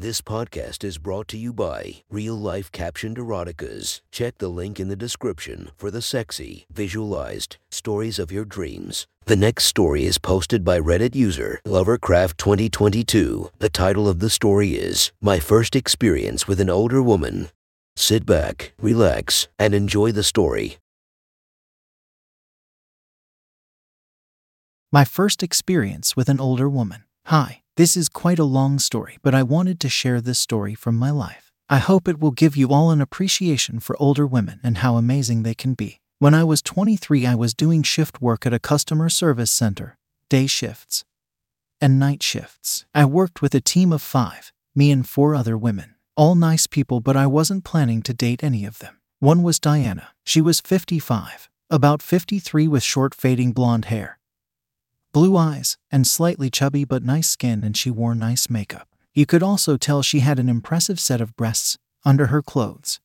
This podcast is brought to you by Real Life Captioned Eroticas. Check the link in the description for the sexy, visualized stories of your dreams. The next story is posted by Reddit user Lovercraft2022. The title of the story is My First Experience with an Older Woman. Sit back, relax, and enjoy the story. My first experience with an older woman. Hi, this is quite a long story, but I wanted to share this story from my life. I hope it will give you all an appreciation for older women and how amazing they can be. When I was 23, I was doing shift work at a customer service center, day shifts, and night shifts. I worked with a team of five, me and four other women. All nice people, but I wasn't planning to date any of them. One was Diana. She was 55, about 53 with short fading blonde hair blue eyes, and slightly chubby but nice skin, and she wore nice makeup. You could also tell she had an impressive set of breasts under her clothes.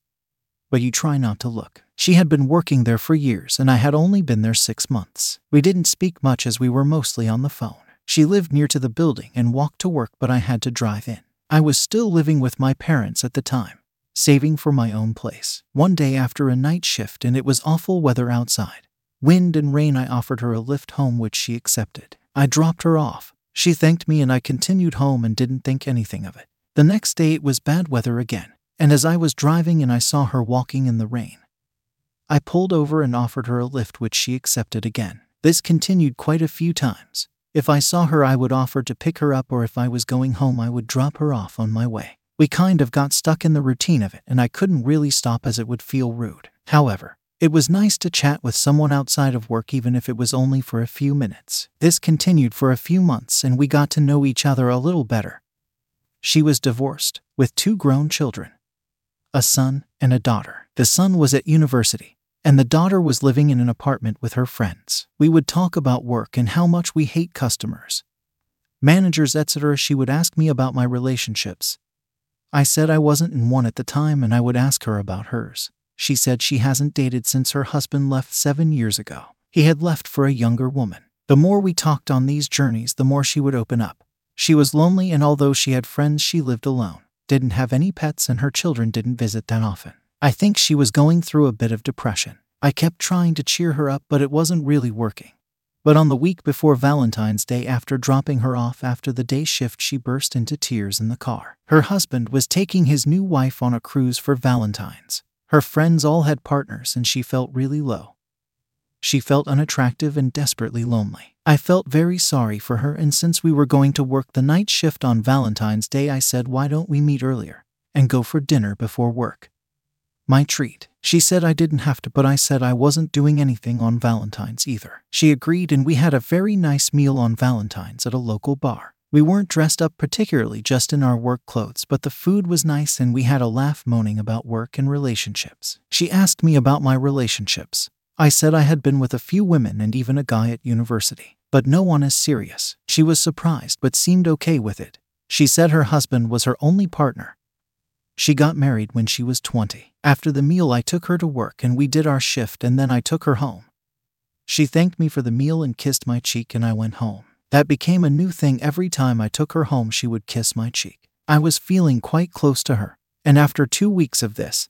But you try not to look. She had been working there for years, and I had only been there six months. We didn't speak much as we were mostly on the phone. She lived near to the building and walked to work, but I had to drive in. I was still living with my parents at the time, saving for my own place. One day after a night shift, and it was awful weather outside, Wind and rain, I offered her a lift home, which she accepted. I dropped her off. She thanked me, and I continued home and didn't think anything of it. The next day, it was bad weather again, and as I was driving and I saw her walking in the rain, I pulled over and offered her a lift, which she accepted again. This continued quite a few times. If I saw her, I would offer to pick her up, or if I was going home, I would drop her off on my way. We kind of got stuck in the routine of it, and I couldn't really stop as it would feel rude. However, it was nice to chat with someone outside of work, even if it was only for a few minutes. This continued for a few months, and we got to know each other a little better. She was divorced, with two grown children a son and a daughter. The son was at university, and the daughter was living in an apartment with her friends. We would talk about work and how much we hate customers, managers, etc. She would ask me about my relationships. I said I wasn't in one at the time, and I would ask her about hers. She said she hasn't dated since her husband left seven years ago. He had left for a younger woman. The more we talked on these journeys, the more she would open up. She was lonely, and although she had friends, she lived alone, didn't have any pets, and her children didn't visit that often. I think she was going through a bit of depression. I kept trying to cheer her up, but it wasn't really working. But on the week before Valentine's Day, after dropping her off after the day shift, she burst into tears in the car. Her husband was taking his new wife on a cruise for Valentine's. Her friends all had partners, and she felt really low. She felt unattractive and desperately lonely. I felt very sorry for her, and since we were going to work the night shift on Valentine's Day, I said, Why don't we meet earlier and go for dinner before work? My treat. She said I didn't have to, but I said I wasn't doing anything on Valentine's either. She agreed, and we had a very nice meal on Valentine's at a local bar. We weren't dressed up particularly just in our work clothes, but the food was nice and we had a laugh moaning about work and relationships. She asked me about my relationships. I said I had been with a few women and even a guy at university, but no one as serious. She was surprised but seemed okay with it. She said her husband was her only partner. She got married when she was 20. After the meal, I took her to work and we did our shift, and then I took her home. She thanked me for the meal and kissed my cheek, and I went home. That became a new thing every time I took her home, she would kiss my cheek. I was feeling quite close to her, and after two weeks of this,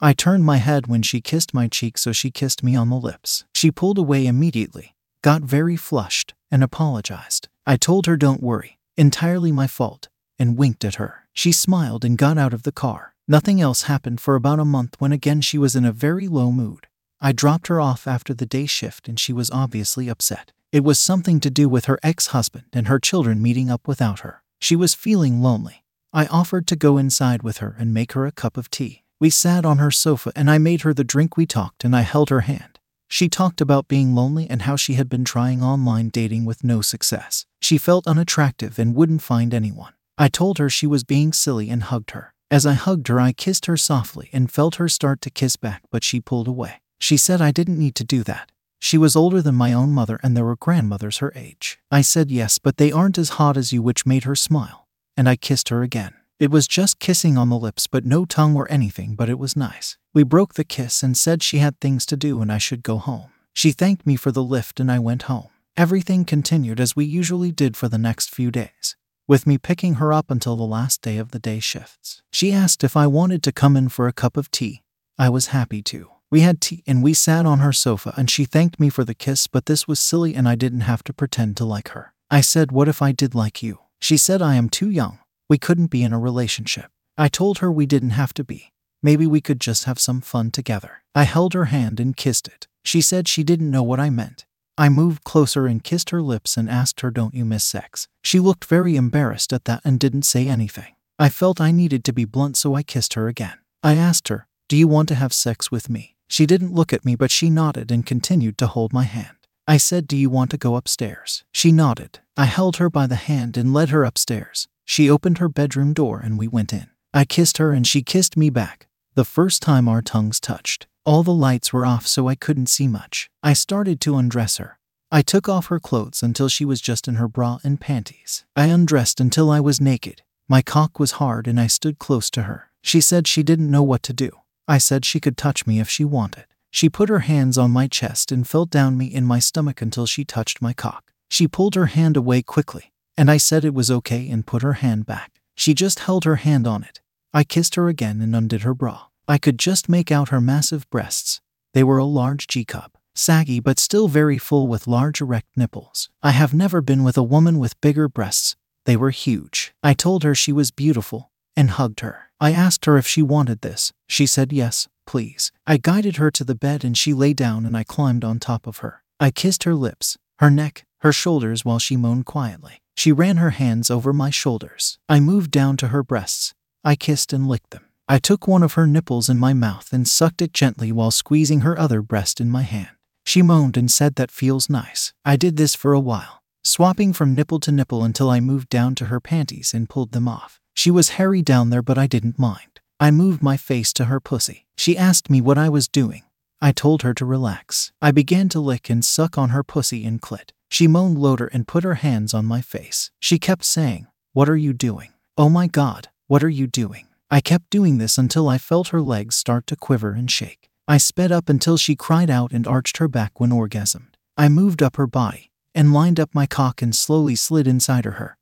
I turned my head when she kissed my cheek, so she kissed me on the lips. She pulled away immediately, got very flushed, and apologized. I told her, Don't worry, entirely my fault, and winked at her. She smiled and got out of the car. Nothing else happened for about a month when again she was in a very low mood. I dropped her off after the day shift and she was obviously upset. It was something to do with her ex husband and her children meeting up without her. She was feeling lonely. I offered to go inside with her and make her a cup of tea. We sat on her sofa and I made her the drink we talked and I held her hand. She talked about being lonely and how she had been trying online dating with no success. She felt unattractive and wouldn't find anyone. I told her she was being silly and hugged her. As I hugged her, I kissed her softly and felt her start to kiss back, but she pulled away. She said I didn't need to do that. She was older than my own mother, and there were grandmothers her age. I said yes, but they aren't as hot as you, which made her smile, and I kissed her again. It was just kissing on the lips, but no tongue or anything, but it was nice. We broke the kiss and said she had things to do and I should go home. She thanked me for the lift and I went home. Everything continued as we usually did for the next few days. with me picking her up until the last day of the day shifts. She asked if I wanted to come in for a cup of tea. I was happy to. We had tea and we sat on her sofa and she thanked me for the kiss, but this was silly and I didn't have to pretend to like her. I said, What if I did like you? She said, I am too young. We couldn't be in a relationship. I told her we didn't have to be. Maybe we could just have some fun together. I held her hand and kissed it. She said she didn't know what I meant. I moved closer and kissed her lips and asked her, Don't you miss sex? She looked very embarrassed at that and didn't say anything. I felt I needed to be blunt, so I kissed her again. I asked her, Do you want to have sex with me? She didn't look at me, but she nodded and continued to hold my hand. I said, Do you want to go upstairs? She nodded. I held her by the hand and led her upstairs. She opened her bedroom door and we went in. I kissed her and she kissed me back. The first time our tongues touched. All the lights were off so I couldn't see much. I started to undress her. I took off her clothes until she was just in her bra and panties. I undressed until I was naked. My cock was hard and I stood close to her. She said she didn't know what to do. I said she could touch me if she wanted. She put her hands on my chest and felt down me in my stomach until she touched my cock. She pulled her hand away quickly, and I said it was okay and put her hand back. She just held her hand on it. I kissed her again and undid her bra. I could just make out her massive breasts. They were a large G cup, saggy but still very full with large erect nipples. I have never been with a woman with bigger breasts. They were huge. I told her she was beautiful and hugged her. I asked her if she wanted this. She said yes, please. I guided her to the bed and she lay down and I climbed on top of her. I kissed her lips, her neck, her shoulders while she moaned quietly. She ran her hands over my shoulders. I moved down to her breasts. I kissed and licked them. I took one of her nipples in my mouth and sucked it gently while squeezing her other breast in my hand. She moaned and said that feels nice. I did this for a while, swapping from nipple to nipple until I moved down to her panties and pulled them off. She was hairy down there, but I didn't mind. I moved my face to her pussy. She asked me what I was doing. I told her to relax. I began to lick and suck on her pussy and clit. She moaned louder and put her hands on my face. She kept saying, What are you doing? Oh my god, what are you doing? I kept doing this until I felt her legs start to quiver and shake. I sped up until she cried out and arched her back when orgasmed. I moved up her body and lined up my cock and slowly slid inside her.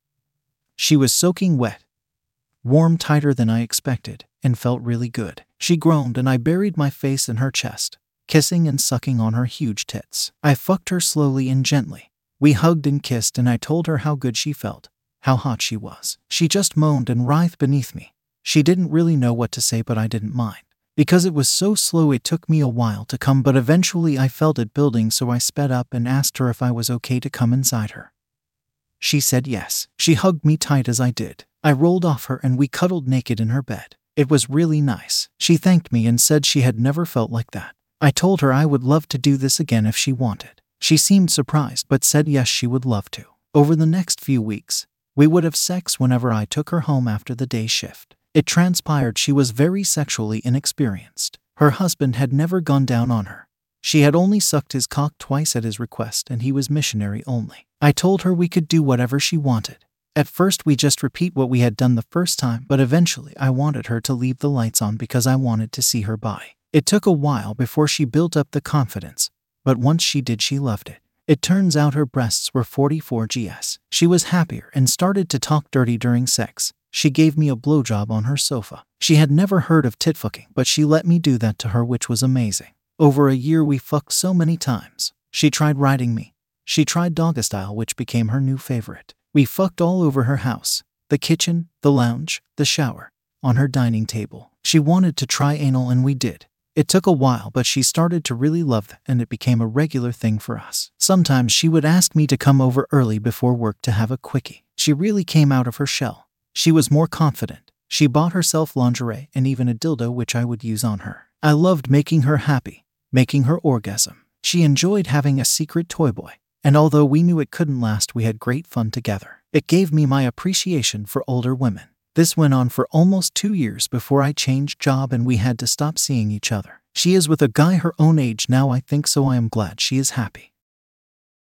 She was soaking wet, warm tighter than I expected, and felt really good. She groaned and I buried my face in her chest, kissing and sucking on her huge tits. I fucked her slowly and gently. We hugged and kissed, and I told her how good she felt, how hot she was. She just moaned and writhed beneath me. She didn't really know what to say, but I didn't mind. Because it was so slow, it took me a while to come, but eventually I felt it building, so I sped up and asked her if I was okay to come inside her. She said yes. She hugged me tight as I did. I rolled off her and we cuddled naked in her bed. It was really nice. She thanked me and said she had never felt like that. I told her I would love to do this again if she wanted. She seemed surprised but said yes, she would love to. Over the next few weeks, we would have sex whenever I took her home after the day shift. It transpired she was very sexually inexperienced. Her husband had never gone down on her. She had only sucked his cock twice at his request, and he was missionary only. I told her we could do whatever she wanted. At first, we just repeat what we had done the first time, but eventually, I wanted her to leave the lights on because I wanted to see her body. It took a while before she built up the confidence, but once she did, she loved it. It turns out her breasts were 44 GS. She was happier and started to talk dirty during sex. She gave me a blowjob on her sofa. She had never heard of tit fucking, but she let me do that to her, which was amazing. Over a year, we fucked so many times. She tried riding me. She tried dogga style, which became her new favorite. We fucked all over her house the kitchen, the lounge, the shower, on her dining table. She wanted to try anal, and we did. It took a while, but she started to really love it, and it became a regular thing for us. Sometimes she would ask me to come over early before work to have a quickie. She really came out of her shell. She was more confident. She bought herself lingerie and even a dildo, which I would use on her. I loved making her happy, making her orgasm. She enjoyed having a secret toy boy, and although we knew it couldn't last, we had great fun together. It gave me my appreciation for older women. This went on for almost two years before I changed job and we had to stop seeing each other. She is with a guy her own age now, I think, so I am glad she is happy.